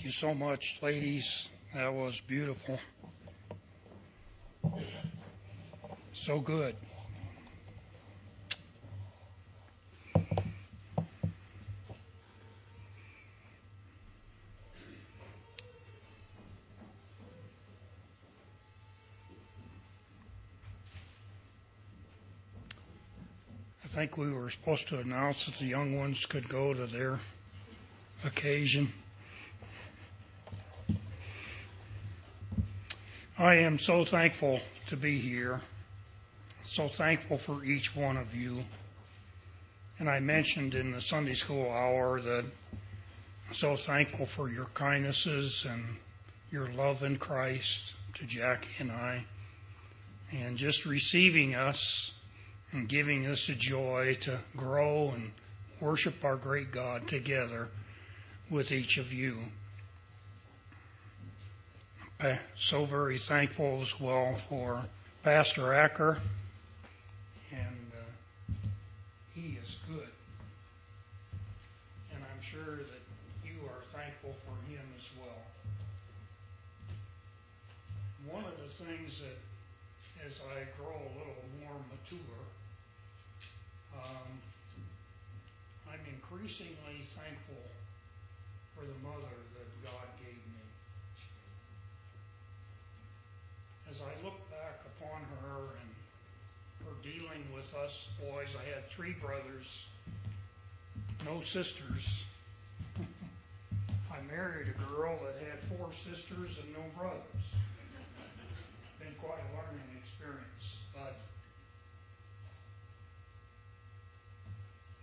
Thank you so much, ladies. That was beautiful. So good. I think we were supposed to announce that the young ones could go to their occasion. I am so thankful to be here. So thankful for each one of you. And I mentioned in the Sunday school hour that I'm so thankful for your kindnesses and your love in Christ to Jackie and I. And just receiving us and giving us a joy to grow and worship our great God together with each of you so very thankful as well for Pastor Acker, and uh, he is good. And I'm sure that you are thankful for him as well. One of the things that, as I grow a little more mature, um, I'm increasingly thankful for the mother that God gave me. As I look back upon her and her dealing with us boys, I had three brothers, no sisters. I married a girl that had four sisters and no brothers. Been quite a learning experience, but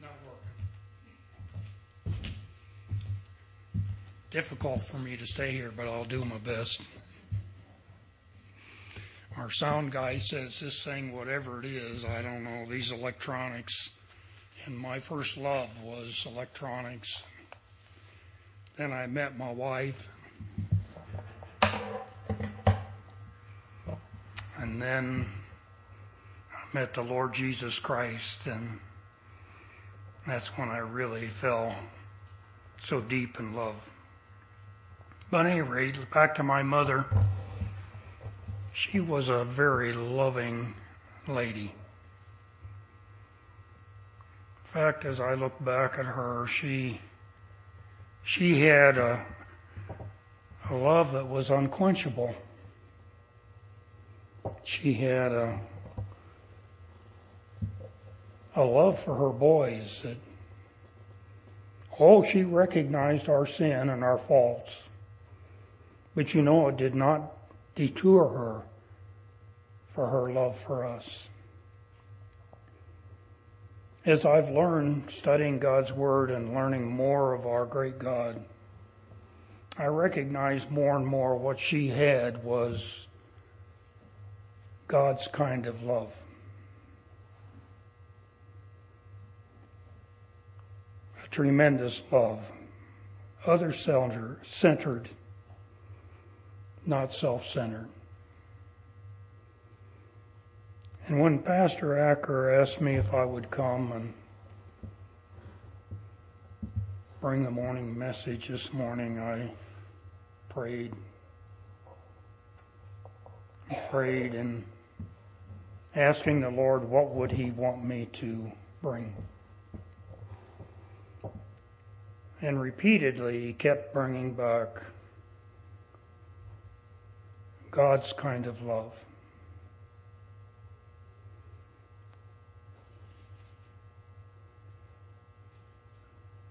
not working. Difficult for me to stay here, but I'll do my best our sound guy says this thing, whatever it is, I don't know, these electronics. And my first love was electronics. Then I met my wife. And then I met the Lord Jesus Christ, and that's when I really fell so deep in love. But at any rate, back to my mother. She was a very loving lady. In fact, as I look back at her, she she had a, a love that was unquenchable. She had a a love for her boys that oh she recognized our sin and our faults. But you know it did not detour her for her love for us. As I've learned studying God's Word and learning more of our great God, I recognize more and more what she had was God's kind of love. A tremendous love, other centered, not self-centered. And when Pastor Acker asked me if I would come and bring the morning message this morning, I prayed. Prayed and asking the Lord what would he want me to bring. And repeatedly he kept bringing back God's kind of love.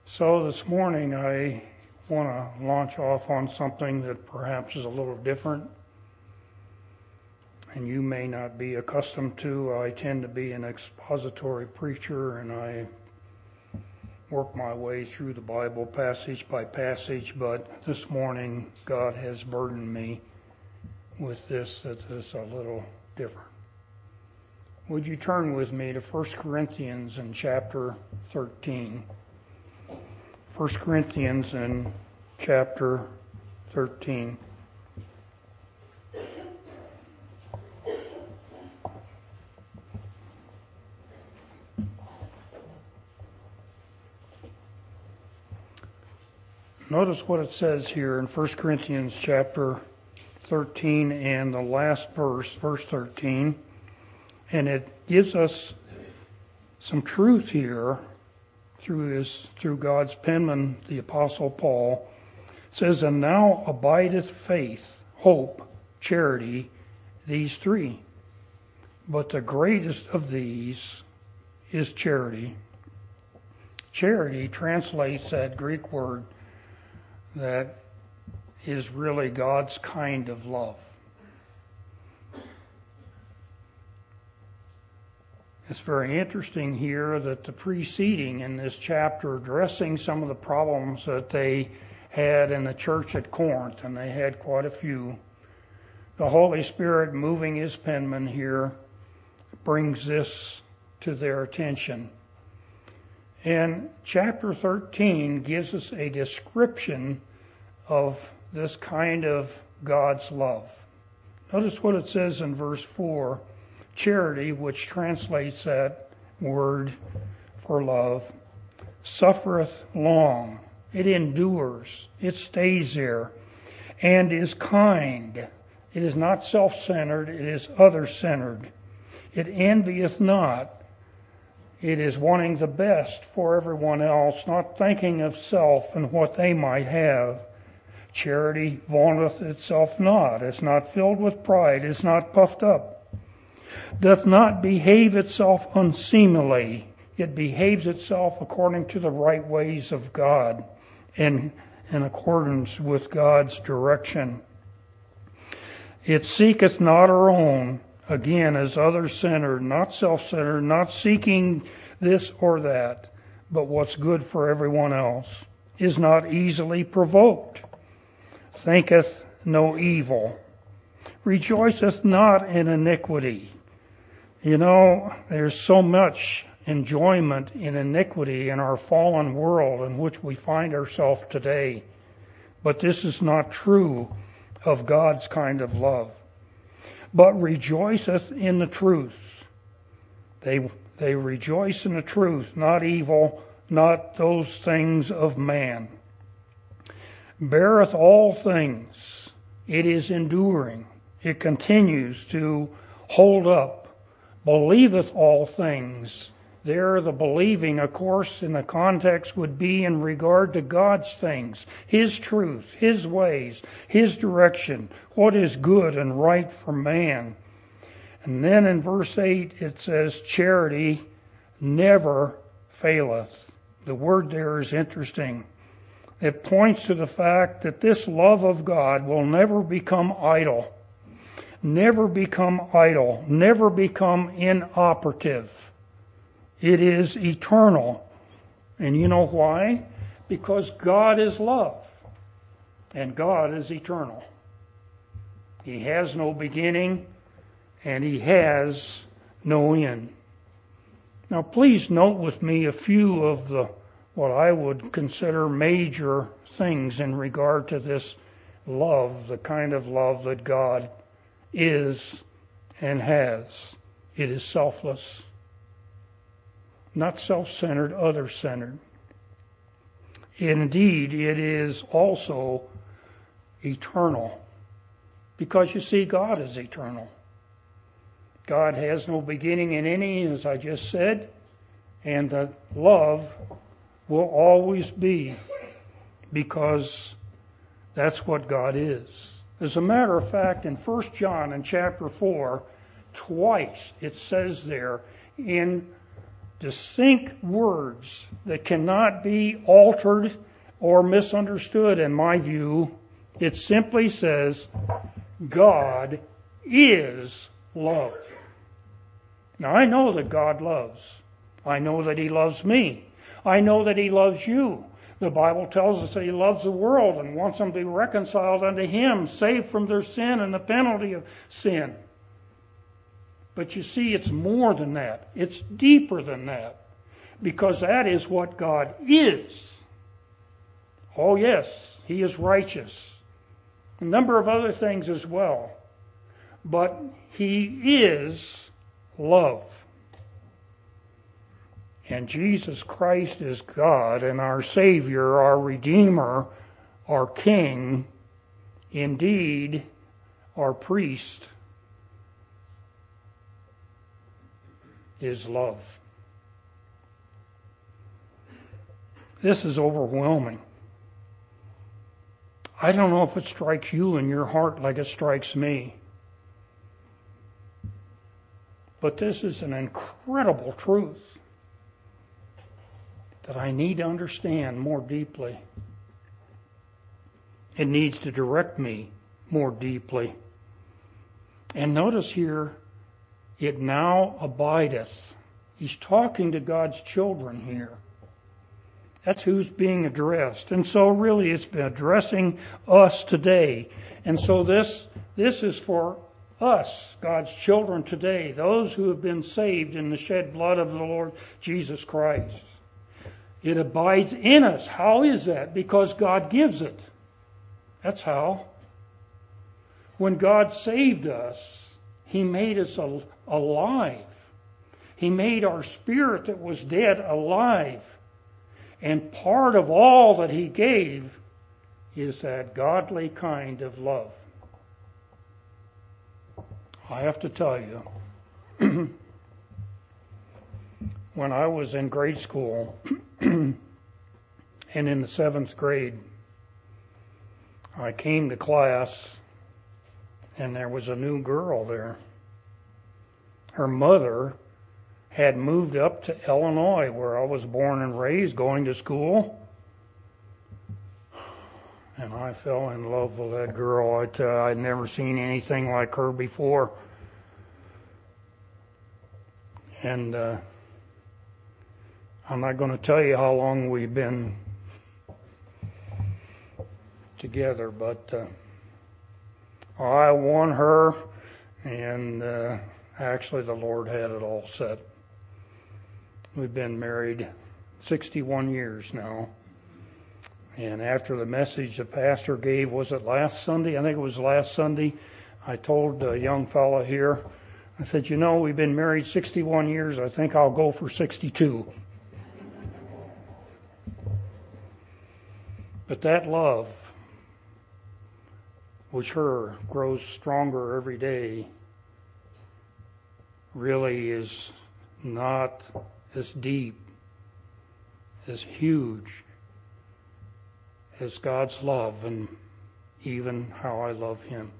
So this morning I want to launch off on something that perhaps is a little different and you may not be accustomed to. I tend to be an expository preacher and I work my way through the Bible passage by passage, but this morning God has burdened me with this that is a little different. Would you turn with me to 1 Corinthians in chapter 13? 1 Corinthians in chapter 13. Notice what it says here in 1 Corinthians chapter 13 and the last verse, verse 13. And it gives us some truth here through his, through God's penman, the apostle Paul. It says, and now abideth faith, hope, charity, these three. But the greatest of these is charity. Charity translates that Greek word that is really God's kind of love. It's very interesting here that the preceding in this chapter addressing some of the problems that they had in the church at Corinth, and they had quite a few. The Holy Spirit moving his penman here brings this to their attention. And chapter 13 gives us a description of this kind of God's love. Notice what it says in verse 4 charity, which translates that word for love, suffereth long. It endures. It stays there and is kind. It is not self-centered. It is other-centered. It envieth not. It is wanting the best for everyone else, not thinking of self and what they might have. Charity vaunteth itself not, is not filled with pride, is not puffed up, doth not behave itself unseemly, it behaves itself according to the right ways of God and in accordance with God's direction. It seeketh not her own, again, as other centered, not self centered, not seeking this or that, but what's good for everyone else, is not easily provoked thinketh no evil, rejoiceth not in iniquity. You know, there's so much enjoyment in iniquity in our fallen world in which we find ourselves today. But this is not true of God's kind of love. But rejoiceth in the truth. They, they rejoice in the truth, not evil, not those things of man beareth all things. It is enduring. It continues to hold up. Believeth all things. There, the believing, of course, in the context would be in regard to God's things, His truth, His ways, His direction, what is good and right for man. And then in verse 8 it says, Charity never faileth. The word there is interesting. It points to the fact that this love of God will never become idle, never become idle, never become inoperative. It is eternal. And you know why? Because God is love, and God is eternal. He has no beginning, and He has no end. Now, please note with me a few of the what I would consider major things in regard to this love, the kind of love that God is and has. It is selfless, not self-centered, other-centered. Indeed, it is also eternal. Because you see, God is eternal. God has no beginning in any, as I just said, and the love will always be because that's what God is. As a matter of fact, in 1 John in chapter 4, twice it says there in distinct words that cannot be altered or misunderstood in my view, it simply says, God is love. Now I know that God loves. I know that He loves me. I know that He loves you. The Bible tells us that He loves the world and wants them to be reconciled unto Him, saved from their sin and the penalty of sin. But you see, it's more than that. It's deeper than that. Because that is what God is. Oh, yes, He is righteous. A number of other things as well. But He is love. And Jesus Christ is God and our Savior, our Redeemer, our King, indeed our priest, is love. This is overwhelming. I don't know if it strikes you in your heart like it strikes me. But this is an incredible truth that I need to understand more deeply. It needs to direct me more deeply. And notice here, it now abideth. He's talking to God's children here. That's who's being addressed. And so really it's been addressing us today. And so this, this is for us, God's children today, those who have been saved in the shed blood of the Lord Jesus Christ. It abides in us. How is that? Because God gives it. That's how. When God saved us, He made us alive. He made our spirit that was dead alive. And part of all that He gave is that godly kind of love. I have to tell you, when I was in grade school and in the seventh grade, I came to class and there was a new girl there. Her mother had moved up to Illinois, where I was born and raised, going to school. And I fell in love with that girl. I tell you, I'd never seen anything like her before. And uh, I'm not going to tell you how long we've been together, but uh, I won her, and uh, actually the Lord had it all set. We've been married 61 years now. And after the message the pastor gave, was it last Sunday? I think it was last Sunday. I told a young fellow here, I said, you know, we've been married 61 years. I think I'll go for 62. But that love, which her grows stronger every day, really is not as deep, as huge as God's love and even how I love Him.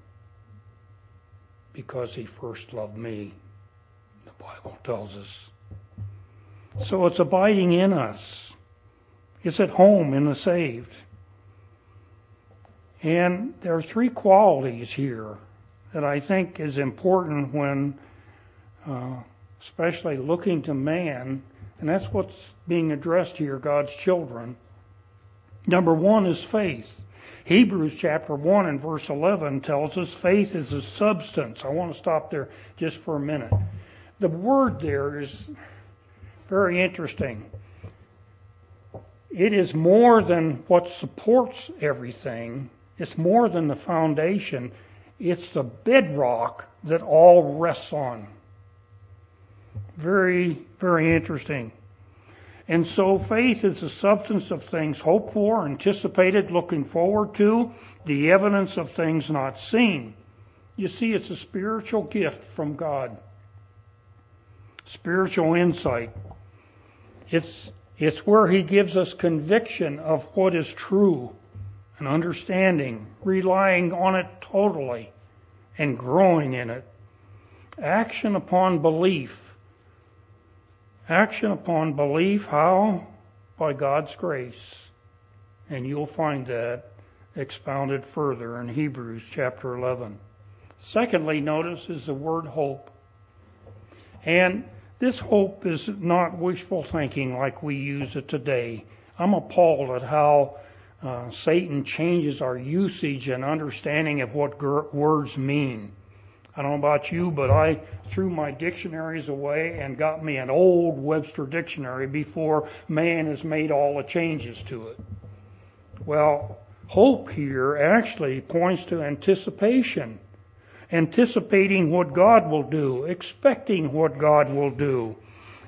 Because He first loved me, the Bible tells us. So it's abiding in us. It's at home in the saved. And there are three qualities here that I think is important when uh, especially looking to man, and that's what's being addressed here, God's children. Number one is faith. Hebrews chapter 1 and verse 11 tells us faith is a substance. I want to stop there just for a minute. The word there is very interesting. It is more than what supports everything. It's more than the foundation. It's the bedrock that all rests on. Very, very interesting. And so faith is the substance of things hoped for, anticipated, looking forward to, the evidence of things not seen. You see, it's a spiritual gift from God. Spiritual insight. It's, it's where He gives us conviction of what is true and understanding, relying on it totally and growing in it. Action upon belief Action upon belief, how? By God's grace. And you'll find that expounded further in Hebrews chapter 11. Secondly, notice is the word hope. And this hope is not wishful thinking like we use it today. I'm appalled at how uh, Satan changes our usage and understanding of what words mean. I don't know about you, but I threw my dictionaries away and got me an old Webster dictionary before man has made all the changes to it. Well, hope here actually points to anticipation. Anticipating what God will do, expecting what God will do.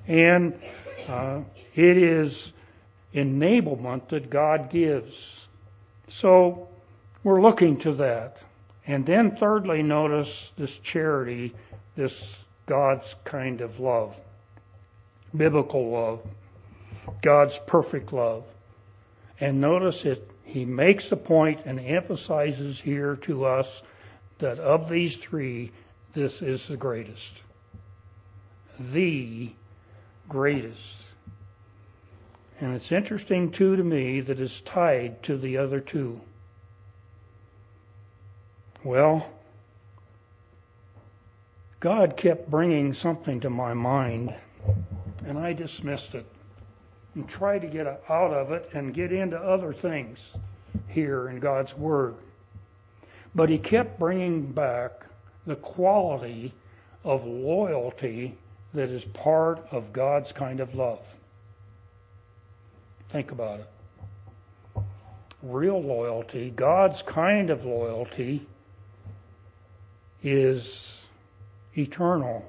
And uh, it is enablement that God gives. So we're looking to that. And then thirdly, notice this charity, this God's kind of love. Biblical love. God's perfect love. And notice it, he makes the point and emphasizes here to us that of these three, this is the greatest. The greatest. And it's interesting too to me that it's tied to the other two. Well, God kept bringing something to my mind, and I dismissed it and tried to get out of it and get into other things here in God's Word. But He kept bringing back the quality of loyalty that is part of God's kind of love. Think about it. Real loyalty, God's kind of loyalty, is eternal.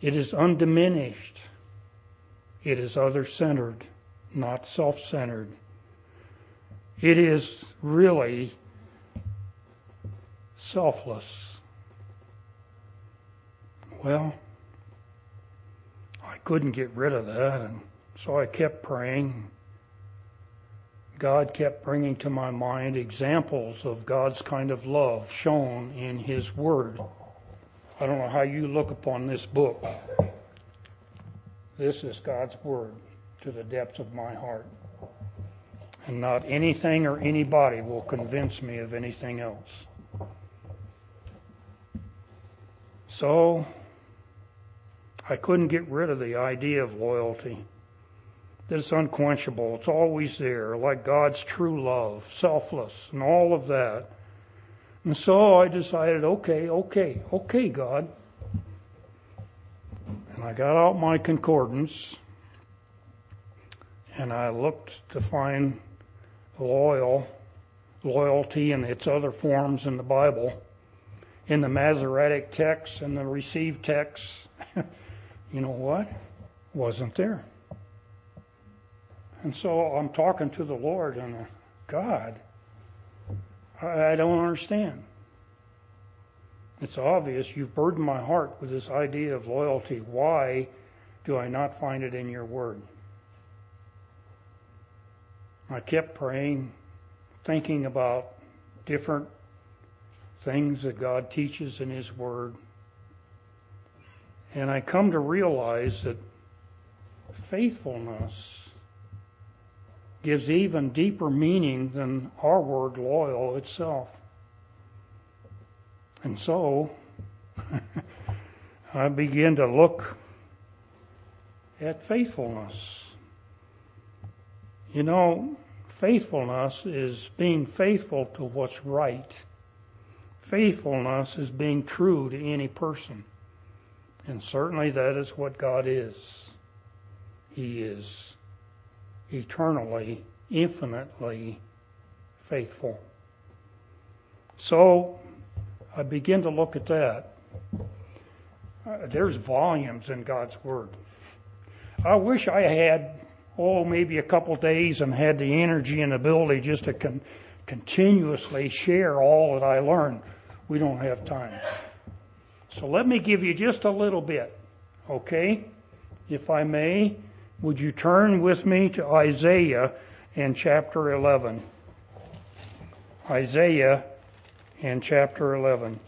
It is undiminished. It is other centered, not self centered. It is really selfless. Well, I couldn't get rid of that, and so I kept praying. God kept bringing to my mind examples of God's kind of love shown in His Word. I don't know how you look upon this book. This is God's Word to the depths of my heart. And not anything or anybody will convince me of anything else. So, I couldn't get rid of the idea of loyalty. That it's unquenchable. It's always there, like God's true love, selfless, and all of that. And so I decided, okay, okay, okay, God. And I got out my concordance and I looked to find loyal, loyalty and its other forms in the Bible, in the Masoretic text and the received text. you know what? Wasn't there. And so I'm talking to the Lord and uh, God, I don't understand. It's obvious you've burdened my heart with this idea of loyalty. Why do I not find it in your word? I kept praying, thinking about different things that God teaches in His Word. And I come to realize that faithfulness gives even deeper meaning than our word loyal itself. And so I begin to look at faithfulness. You know, faithfulness is being faithful to what's right. Faithfulness is being true to any person. And certainly that is what God is. He is eternally, infinitely faithful. So I begin to look at that. Uh, there's volumes in God's Word. I wish I had, oh, maybe a couple days and had the energy and ability just to con- continuously share all that I learn. We don't have time. So let me give you just a little bit, okay? If I may, would you turn with me to Isaiah in chapter 11? Isaiah in chapter 11.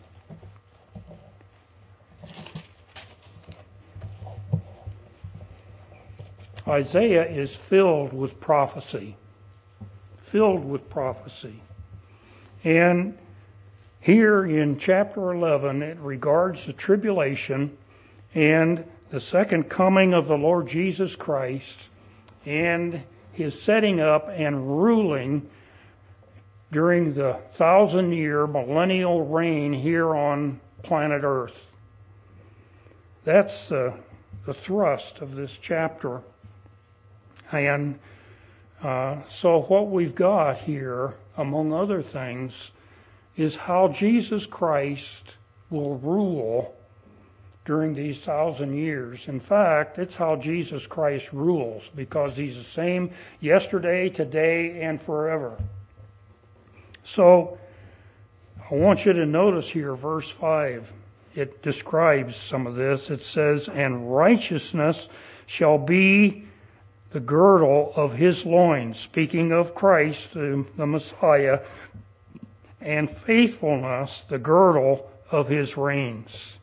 Isaiah is filled with prophecy. Filled with prophecy. And here in chapter 11, it regards the tribulation and the second coming of the Lord Jesus Christ and his setting up and ruling during the thousand year millennial reign here on planet Earth. That's uh, the thrust of this chapter. And uh, so, what we've got here, among other things, is how Jesus Christ will rule during these thousand years. In fact, it's how Jesus Christ rules because he's the same yesterday, today, and forever. So, I want you to notice here, verse 5. It describes some of this. It says, And righteousness shall be the girdle of his loins, speaking of Christ, the, the Messiah, and faithfulness, the girdle of his reins.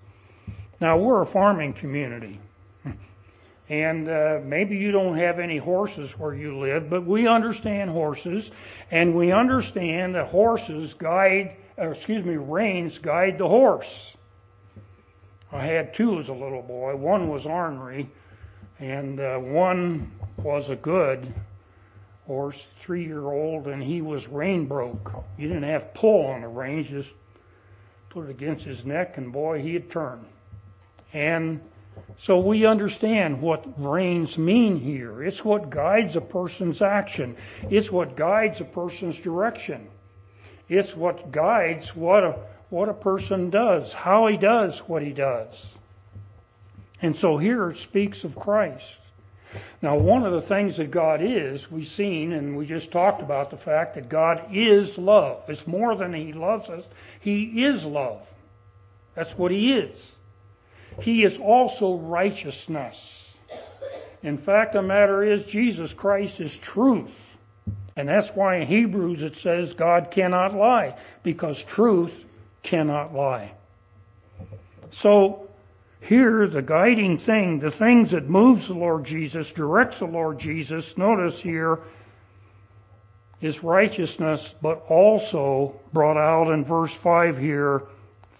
Now, we're a farming community. And uh, maybe you don't have any horses where you live, but we understand horses, and we understand that horses guide, or excuse me, reins guide the horse. I had two as a little boy. One was ornery, and uh, one was a good horse, three year old, and he was rein broke. You didn't have pull on the reins, just put it against his neck, and boy, he'd turn. And so we understand what reins mean here. It's what guides a person's action. It's what guides a person's direction. It's what guides what a, what a person does, how he does what he does. And so here it speaks of Christ. Now, one of the things that God is, we've seen, and we just talked about the fact that God is love. It's more than He loves us, He is love. That's what He is. He is also righteousness. In fact, the matter is, Jesus Christ is truth. And that's why in Hebrews it says God cannot lie, because truth cannot lie. So, here, the guiding thing, the things that moves the Lord Jesus, directs the Lord Jesus, notice here, is righteousness, but also brought out in verse 5 here,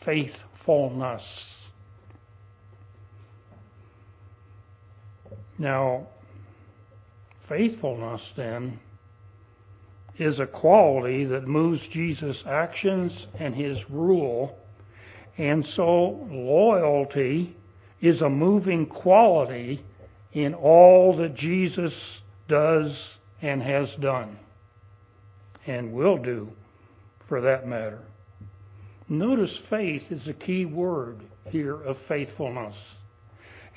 faithfulness. Now, faithfulness then is a quality that moves Jesus' actions and his rule. And so loyalty is a moving quality in all that Jesus does and has done and will do for that matter. Notice faith is a key word here of faithfulness.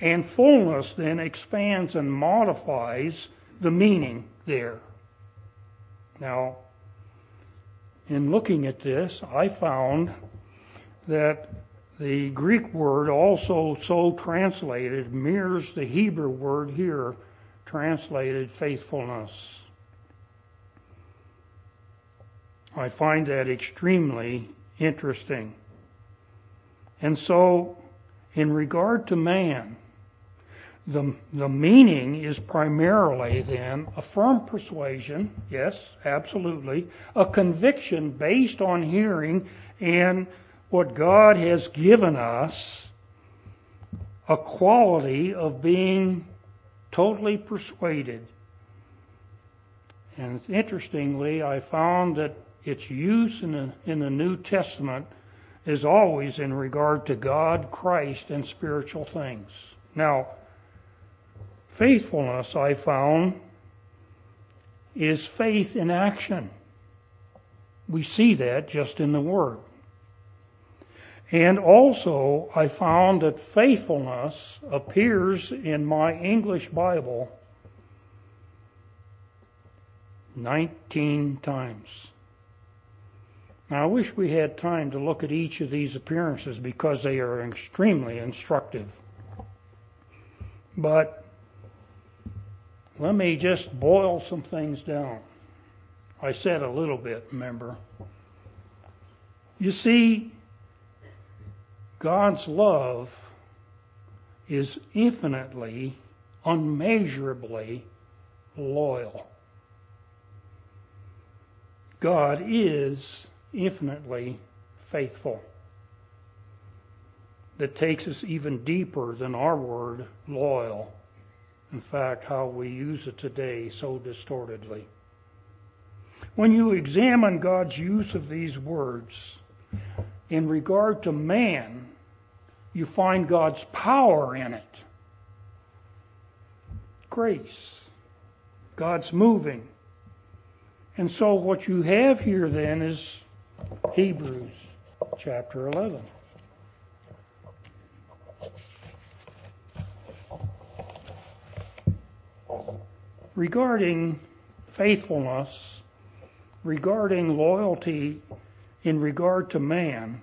And fullness then expands and modifies the meaning there. Now, in looking at this, I found that the Greek word also so translated mirrors the Hebrew word here translated faithfulness. I find that extremely interesting. And so, in regard to man, the, the meaning is primarily then a firm persuasion, yes, absolutely, a conviction based on hearing and what God has given us, a quality of being totally persuaded. And interestingly, I found that its use in the, in the New Testament is always in regard to God, Christ, and spiritual things. Now, Faithfulness, I found, is faith in action. We see that just in the Word. And also, I found that faithfulness appears in my English Bible 19 times. Now, I wish we had time to look at each of these appearances because they are extremely instructive. But let me just boil some things down. I said a little bit, remember. You see, God's love is infinitely, unmeasurably loyal. God is infinitely faithful. That takes us even deeper than our word, loyal in fact, how we use it today so distortedly. When you examine God's use of these words in regard to man, you find God's power in it. Grace. God's moving. And so what you have here then is Hebrews chapter 11. Regarding faithfulness, regarding loyalty in regard to man,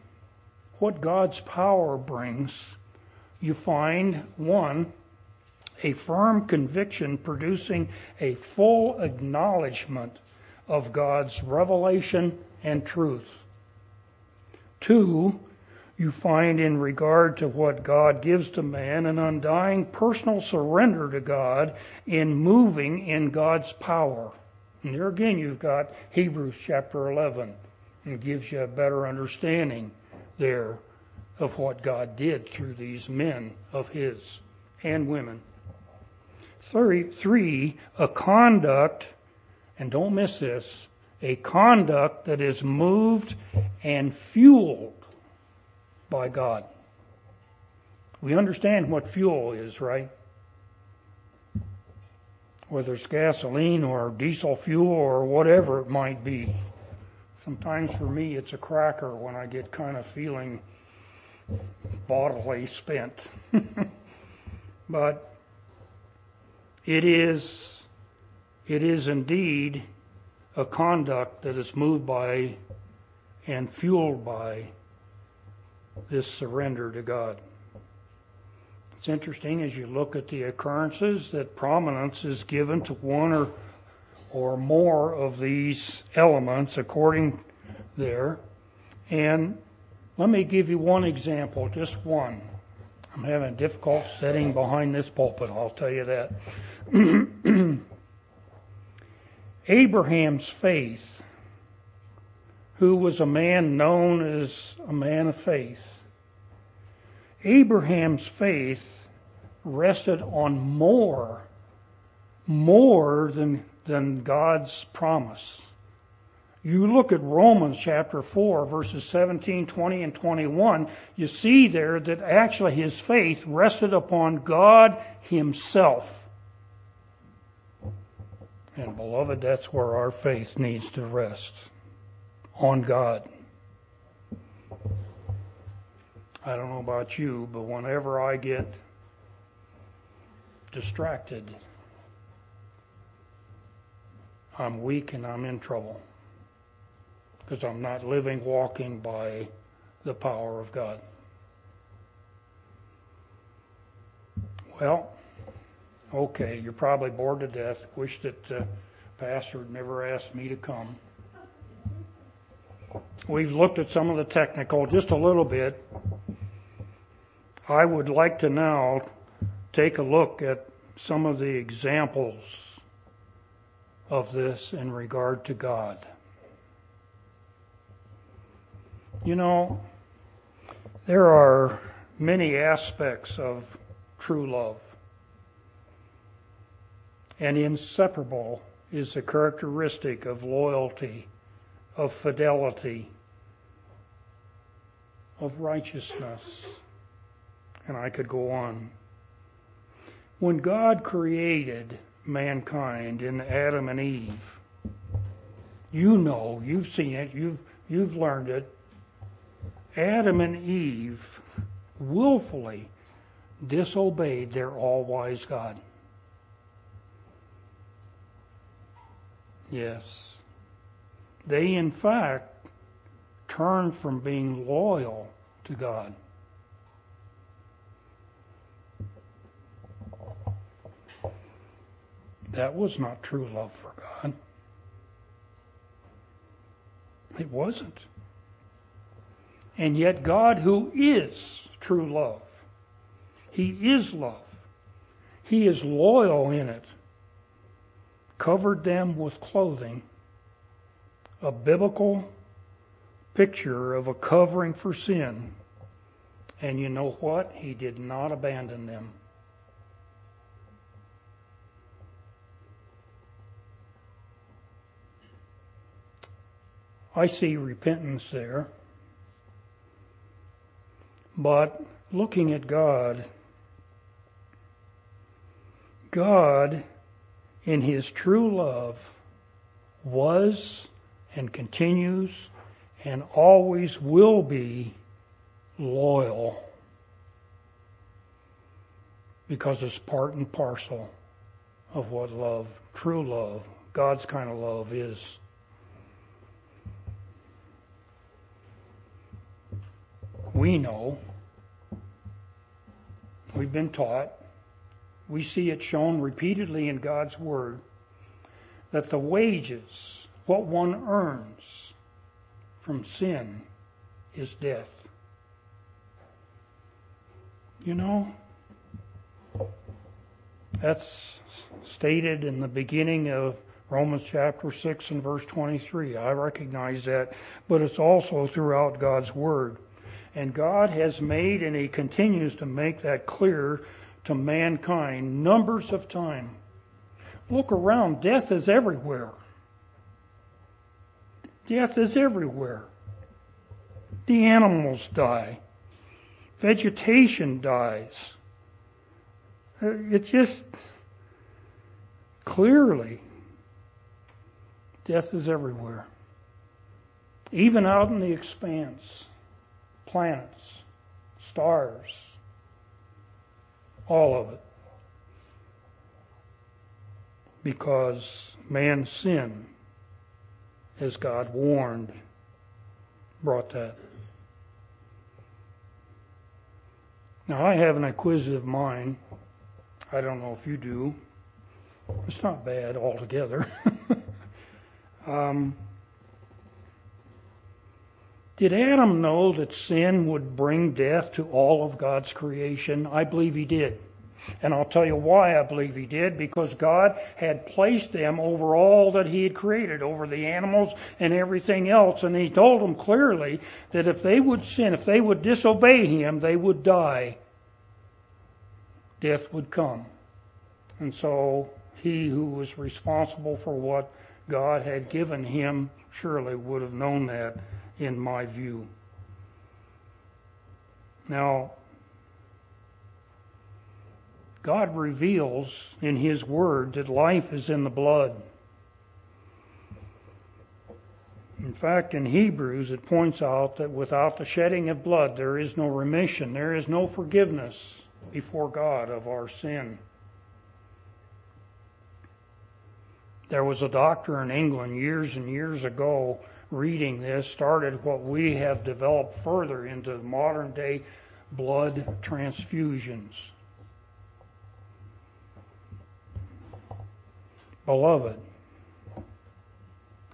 what God's power brings, you find one, a firm conviction producing a full acknowledgement of God's revelation and truth. Two, you find in regard to what God gives to man an undying personal surrender to God in moving in God's power. And there again you've got Hebrews chapter 11 and gives you a better understanding there of what God did through these men of His and women. Three, three, a conduct, and don't miss this, a conduct that is moved and fueled by God. We understand what fuel is, right? Whether it's gasoline or diesel fuel or whatever it might be. Sometimes for me it's a cracker when I get kind of feeling bodily spent. but it is it is indeed a conduct that is moved by and fueled by this surrender to God. It's interesting as you look at the occurrences that prominence is given to one or or more of these elements according there. And let me give you one example, just one. I'm having a difficult sitting behind this pulpit, I'll tell you that. Abraham's faith, who was a man known as a man of faith, Abraham's faith rested on more, more than, than God's promise. You look at Romans chapter 4, verses 17, 20, and 21, you see there that actually his faith rested upon God Himself. And beloved, that's where our faith needs to rest on God. I don't know about you, but whenever I get distracted, I'm weak and I'm in trouble because I'm not living, walking by the power of God. Well, okay, you're probably bored to death. Wish that uh, Pastor never asked me to come. We've looked at some of the technical just a little bit. I would like to now take a look at some of the examples of this in regard to God. You know, there are many aspects of true love. And inseparable is the characteristic of loyalty, of fidelity, of righteousness. And I could go on. When God created mankind in Adam and Eve, you know, you've seen it, you've, you've learned it, Adam and Eve willfully disobeyed their all wise God. Yes. They, in fact, turned from being loyal to God. That was not true love for God. It wasn't. And yet, God, who is true love, He is love, He is loyal in it, covered them with clothing, a biblical picture of a covering for sin. And you know what? He did not abandon them. I see repentance there. But looking at God, God, in His true love, was and continues and always will be loyal because it's part and parcel of what love, true love, God's kind of love is. We know, we've been taught, we see it shown repeatedly in God's Word that the wages, what one earns from sin, is death. You know, that's stated in the beginning of Romans chapter 6 and verse 23. I recognize that, but it's also throughout God's Word. And God has made and He continues to make that clear to mankind numbers of times. Look around, death is everywhere. Death is everywhere. The animals die. Vegetation dies. Uh, it's just clearly death is everywhere. Even out in the expanse, planets, stars, all of it. Because man's sin, as God warned, brought that. Now I have an acquisitive mind. I don't know if you do. It's not bad altogether. um, did Adam know that sin would bring death to all of God's creation? I believe he did. And I'll tell you why I believe he did, because God had placed them over all that he had created, over the animals and everything else, and he told them clearly that if they would sin, if they would disobey him, they would die. Death would come. And so he who was responsible for what God had given him surely would have known that in my view. Now, God reveals in His Word that life is in the blood. In fact, in Hebrews, it points out that without the shedding of blood, there is no remission, there is no forgiveness before God of our sin. There was a doctor in England years and years ago reading this started what we have developed further into modern day blood transfusions. Beloved,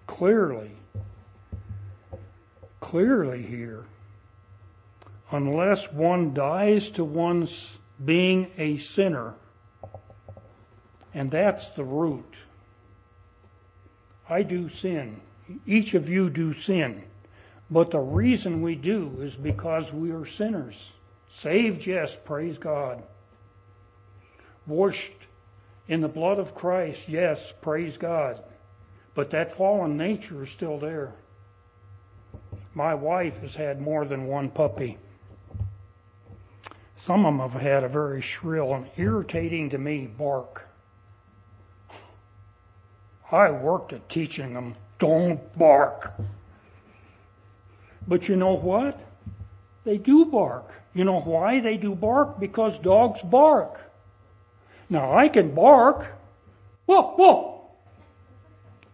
clearly, clearly here, unless one dies to one's being a sinner, and that's the root. I do sin each of you do sin. But the reason we do is because we are sinners. Saved, yes, praise God. Washed in the blood of Christ, yes, praise God. But that fallen nature is still there. My wife has had more than one puppy. Some of them have had a very shrill and irritating to me bark. I worked at teaching them don't bark. But you know what? They do bark. You know why they do bark? Because dogs bark. Now I can bark. Whoa, whoa.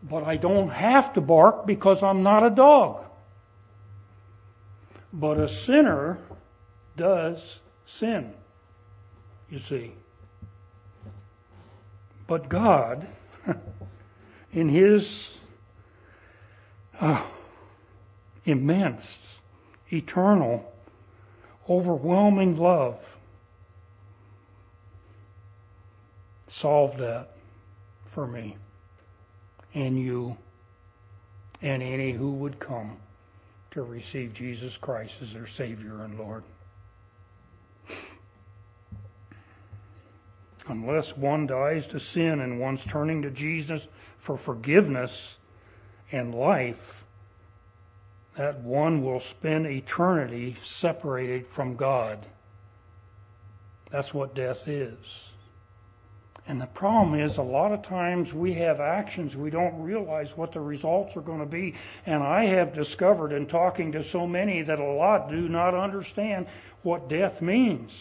But I don't have to bark because I'm not a dog. But a sinner does sin, you see. But God, in His oh, immense, eternal, overwhelming love solved that for me and you and any who would come to receive Jesus Christ as their Savior and Lord. Unless one dies to sin and one's turning to Jesus for forgiveness, and life, that one will spend eternity separated from God. That's what death is. And the problem is, a lot of times we have actions we don't realize what the results are going to be. And I have discovered in talking to so many that a lot do not understand what death means.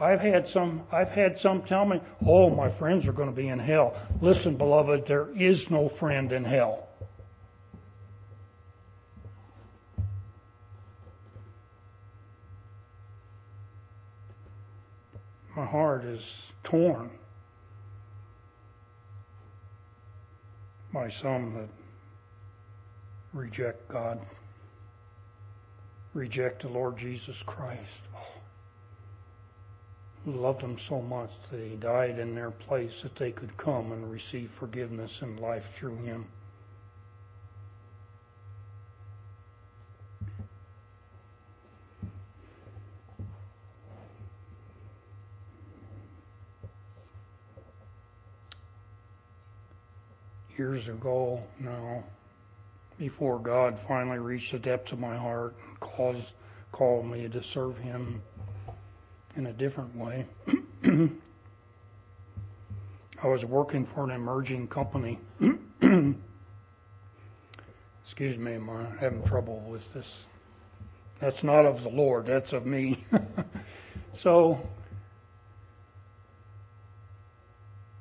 I've had some I've had some tell me, "Oh, my friends are going to be in hell." Listen, beloved, there is no friend in hell. My heart is torn by some that reject God, reject the Lord Jesus Christ. Who loved them so much that he died in their place that they could come and receive forgiveness and life through him. Years ago now, before God finally reached the depths of my heart and caused, called me to serve Him in a different way. I was working for an emerging company. Excuse me, I'm uh, having trouble with this. That's not of the Lord, that's of me. so,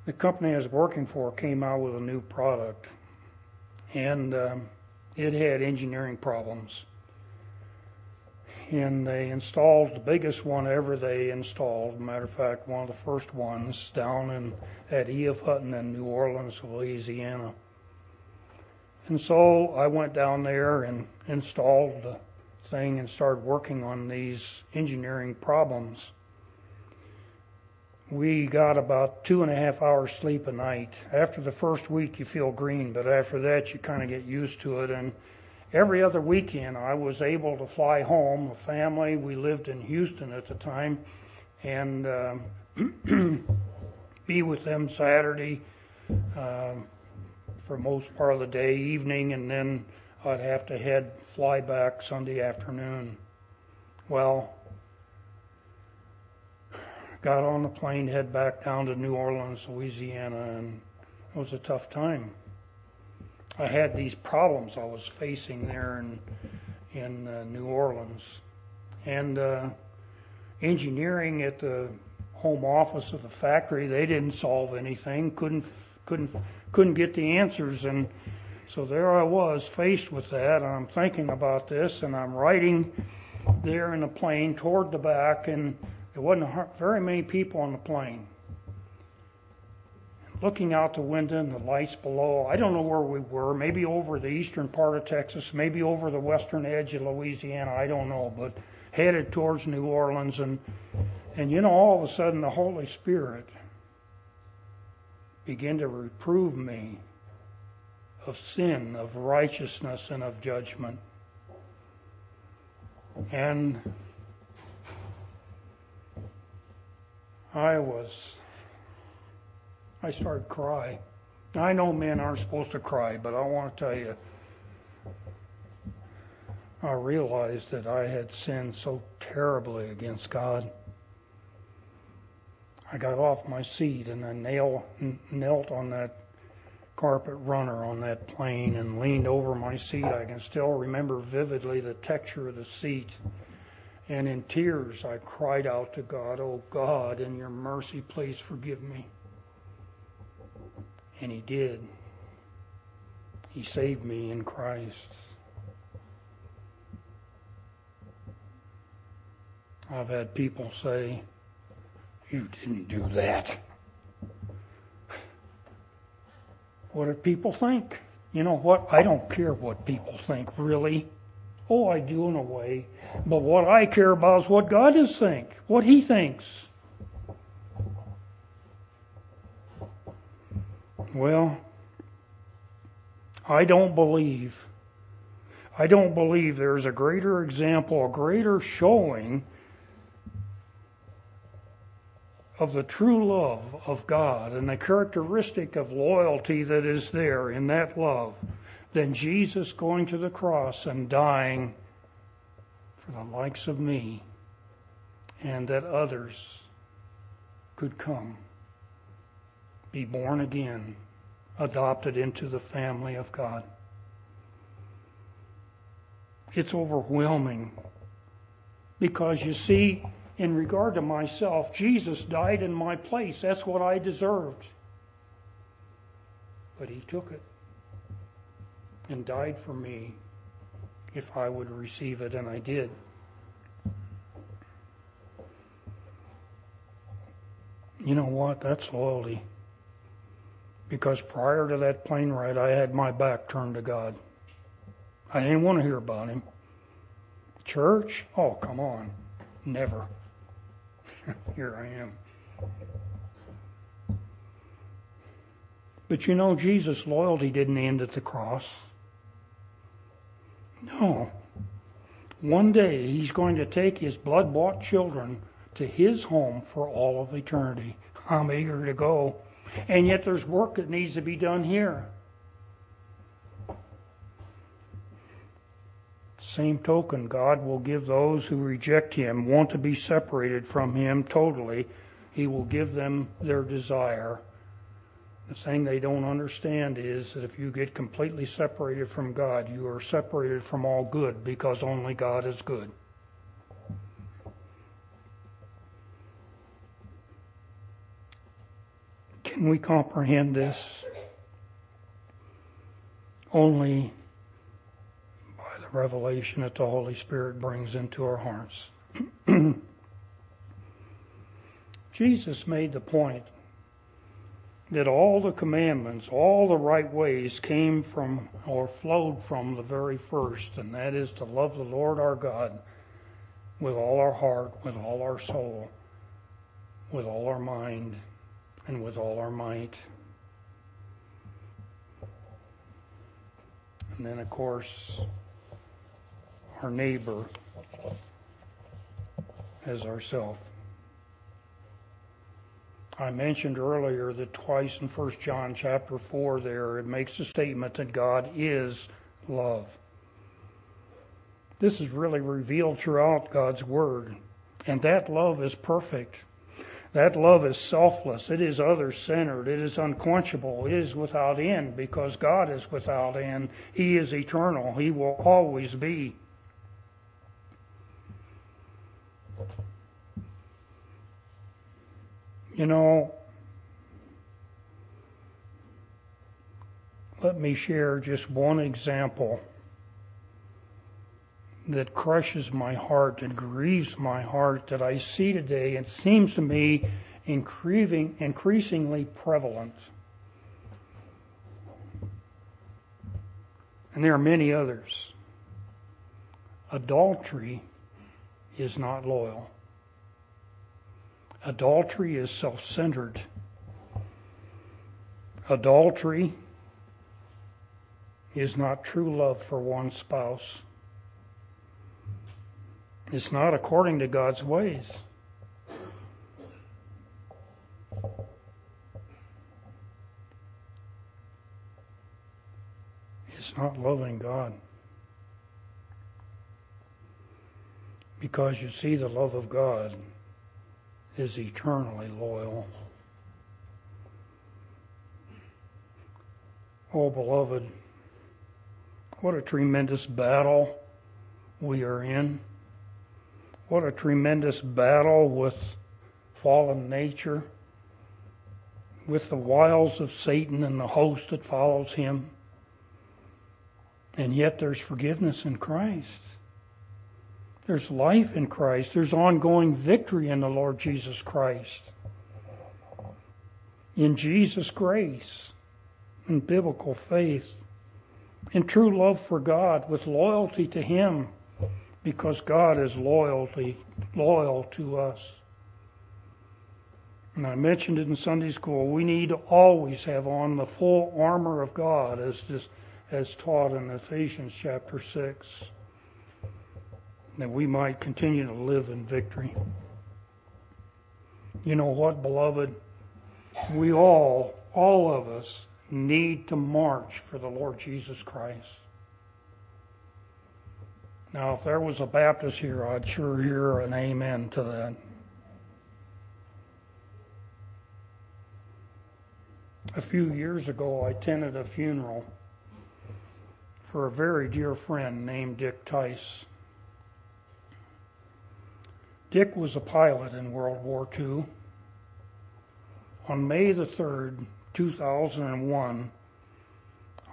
the company I was working for came out with a new product, and um, it had engineering problems. And they installed the biggest one ever they installed. Matter of fact, one of the first ones down in at E.F. Hutton in New Orleans, Louisiana. And so I went down there and installed the thing and started working on these engineering problems we got about two and a half hours sleep a night. After the first week, you feel green, but after that, you kind of get used to it. And every other weekend, I was able to fly home. A family, we lived in Houston at the time, and um, be with them Saturday uh, for most part of the day, evening, and then I'd have to head fly back Sunday afternoon. Well, got on the plane, head back down to New Orleans, Louisiana, and it was a tough time. I had these problems I was facing there in in uh, New Orleans, and uh, engineering at the home office of the factory they didn't solve anything, couldn't couldn't couldn't get the answers, and so there I was faced with that. And I'm thinking about this, and I'm writing there in the plane toward the back, and there wasn't very many people on the plane. Looking out the window and the lights below, I don't know where we were, maybe over the eastern part of Texas, maybe over the western edge of Louisiana, I don't know, but headed towards New Orleans and and you know all of a sudden the Holy Spirit began to reprove me of sin, of righteousness and of judgment. And I was, I started crying. I know men aren't supposed to cry, but I want to tell you, I realized that I had sinned so terribly against God. I got off my seat and I nail, knelt on that carpet runner on that plane and leaned over my seat. I can still remember vividly the texture of the seat and in tears, I cried out to God, Oh God, in your mercy, please forgive me. And He did. He saved me in Christ. I've had people say, You didn't do that. What do people think? You know what? I don't care what people think, really. Oh, I do in a way. But what I care about is what God is think, what He thinks. Well, I don't believe. I don't believe there's a greater example, a greater showing of the true love of God and the characteristic of loyalty that is there in that love than Jesus going to the cross and dying for the likes of me and that others could come, be born again, adopted into the family of God. It's overwhelming because you see, in regard to myself, Jesus died in my place. That's what I deserved. But he took it and died for me if I would receive it, and I did. You know what? That's loyalty. Because prior to that plane ride, I had my back turned to God. I didn't want to hear about Him. Church? Oh, come on. Never. Here I am. But you know, Jesus' loyalty didn't end at the cross. No. One day he's going to take his blood bought children to his home for all of eternity. I'm eager to go. And yet there's work that needs to be done here. Same token, God will give those who reject Him, want to be separated from Him totally, He will give them their desire. The thing they don't understand is that if you get completely separated from God, you are separated from all good because only God is good. Can we comprehend this? Only by the revelation that the Holy Spirit brings into our hearts. Jesus made the point that all the commandments, all the right ways came from or flowed from the very first, and that is to love the Lord our God with all our heart, with all our soul, with all our mind, and with all our might. And then, of course, our neighbor as ourself. I mentioned earlier that twice in 1 John chapter 4 there it makes the statement that God is love. This is really revealed throughout God's Word. And that love is perfect. That love is selfless. It is other centered. It is unquenchable. It is without end because God is without end. He is eternal. He will always be. You know, let me share just one example that crushes my heart, that grieves my heart, that I see today. and seems to me increasingly prevalent. And there are many others. Adultery is not loyal. Adultery is self centered. Adultery is not true love for one spouse. It's not according to God's ways. It's not loving God. Because you see, the love of God is eternally loyal. Oh, beloved, what a tremendous battle we are in. What a tremendous battle with fallen nature, with the wiles of Satan and the host that follows him. And yet there's forgiveness in Christ. There's life in Christ. There's ongoing victory in the Lord Jesus Christ. In Jesus' grace, in biblical faith, in true love for God, with loyalty to Him, because God is loyalty, loyal to us. And I mentioned it in Sunday school. We need to always have on the full armor of God, as this, as taught in Ephesians chapter six that we might continue to live in victory. You know what, beloved? We all, all of us, need to march for the Lord Jesus Christ. Now, if there was a Baptist here, I'd sure hear an amen to that. A few years ago, I attended a funeral for a very dear friend named Dick Tice. Dick was a pilot in World War II. On May the 3rd, 2001,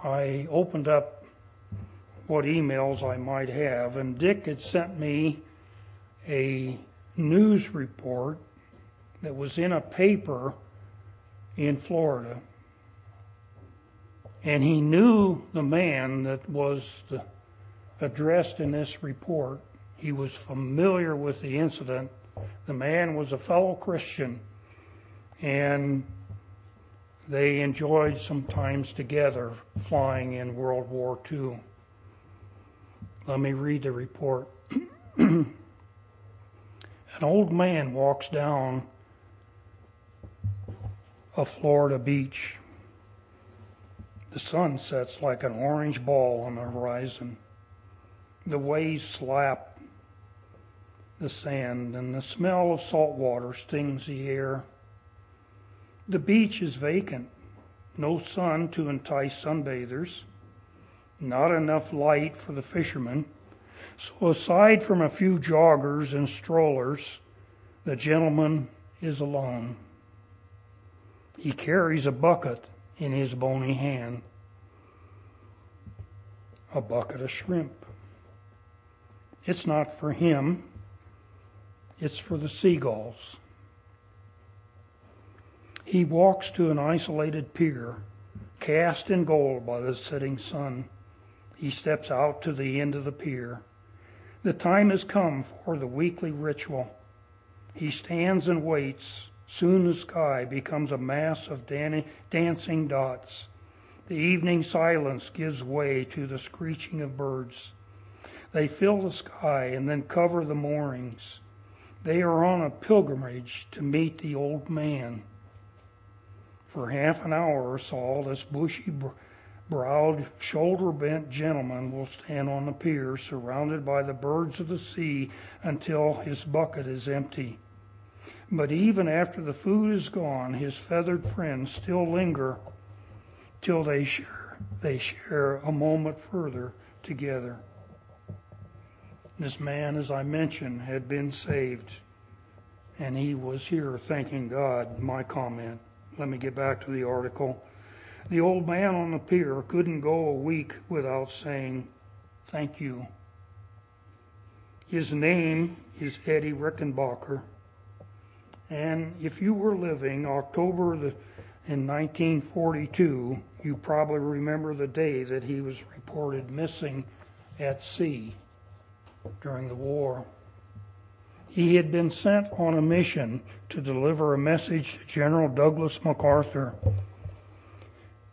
I opened up what emails I might have, and Dick had sent me a news report that was in a paper in Florida. And he knew the man that was the, addressed in this report. He was familiar with the incident. The man was a fellow Christian, and they enjoyed some times together flying in World War II. Let me read the report. An old man walks down a Florida beach. The sun sets like an orange ball on the horizon. The waves slap the sand, and the smell of salt water stings the air. The beach is vacant. No sun to entice sunbathers. Not enough light for the fishermen. So aside from a few joggers and strollers, the gentleman is alone. He carries a bucket in his bony hand. A bucket of shrimp. It's not for him. It's for the seagulls. He walks to an isolated pier, cast in gold by the setting sun. He steps out to the end of the pier. The time has come for the weekly ritual. He stands and waits Soon the sky becomes a mass of dan- dancing dots. The evening silence gives way to the screeching of birds. They fill the sky and then cover the moorings. They are on a pilgrimage to meet the old man. For half an hour or so, this bushy browed, shoulder bent gentleman will stand on the pier surrounded by the birds of the sea until his bucket is empty. But even after the food is gone, his feathered friends still linger till they share, they share a moment further together. This man, as I mentioned, had been saved, and he was here thanking God. My comment. Let me get back to the article. The old man on the pier couldn't go a week without saying, Thank you. His name is Eddie Rickenbacker. And if you were living October the, in 1942, you probably remember the day that he was reported missing at sea during the war. He had been sent on a mission to deliver a message to General Douglas MacArthur.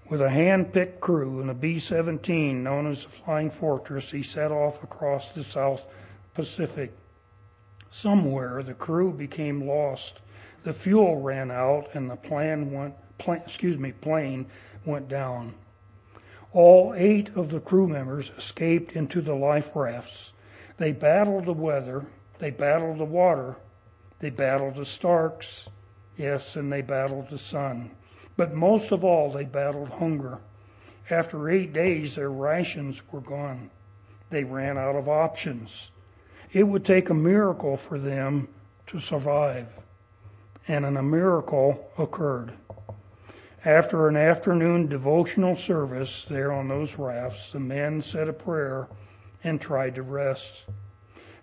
With a hand-picked crew and a B-17 known as the Flying Fortress, he set off across the South Pacific. Somewhere the crew became lost the fuel ran out and the plan went, plane, excuse me, plane went down. All eight of the crew members escaped into the life rafts. They battled the weather, they battled the water, they battled the Starks, yes, and they battled the sun. But most of all, they battled hunger. After eight days, their rations were gone. They ran out of options. It would take a miracle for them to survive and a miracle occurred. After an afternoon devotional service there on those rafts, the men said a prayer and tried to rest.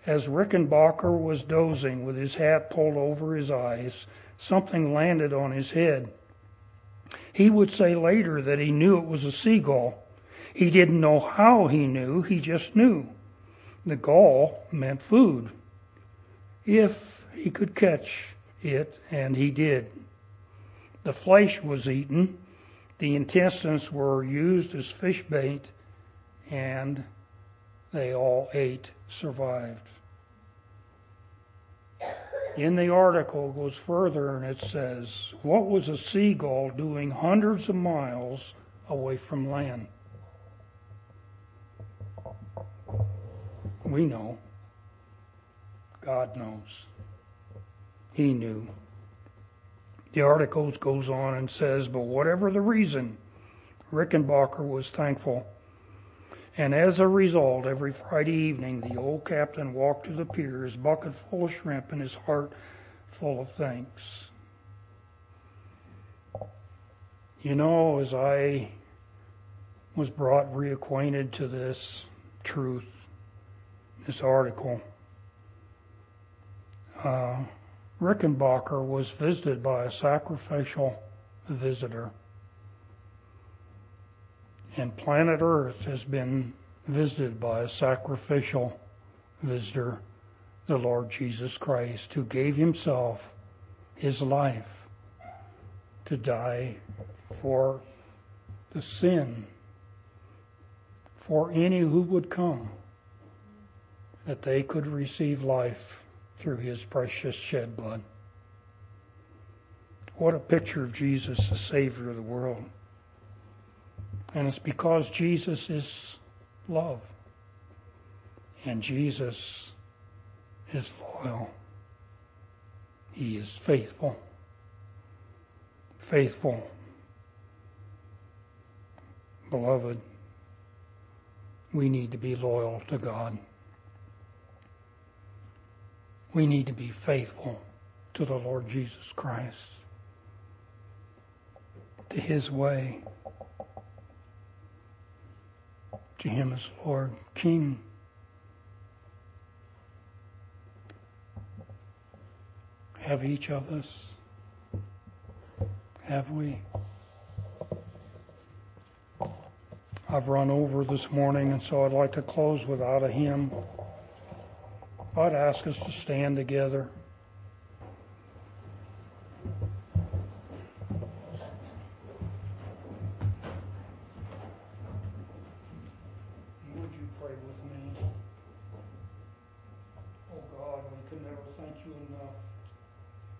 As Rickenbacker was dozing with his hat pulled over his eyes, something landed on his head. He would say later that he knew it was a seagull. He didn't know how he knew, he just knew. The gull meant food. If he could catch it, and he did. The flesh was eaten, the intestines were used as fish bait, and they all ate, survived. In the article goes further and it says, What was a seagull doing hundreds of miles away from land? We know. God knows. He knew. The article goes on and says, but whatever the reason, Rickenbacker was thankful. And as a result, every Friday evening, the old captain walked to the pier, his bucket full of shrimp and his heart full of thanks. You know, as I was brought reacquainted to this truth, this article, uh, Rickenbacker was visited by a sacrificial visitor. And planet Earth has been visited by a sacrificial visitor, the Lord Jesus Christ, who gave himself, his life, to die for the sin for any who would come, that they could receive life through his precious shed blood. What a picture of Jesus, the Savior of the world. And it's because Jesus is love. And Jesus is loyal. He is faithful. Faithful. Beloved, we need to be loyal to God. We need to be faithful to the Lord Jesus Christ, to His way, to Him as Lord, King. Have each of us? Have we? I've run over this morning, and so I'd like to close without a hymn. I'd ask us to stand together.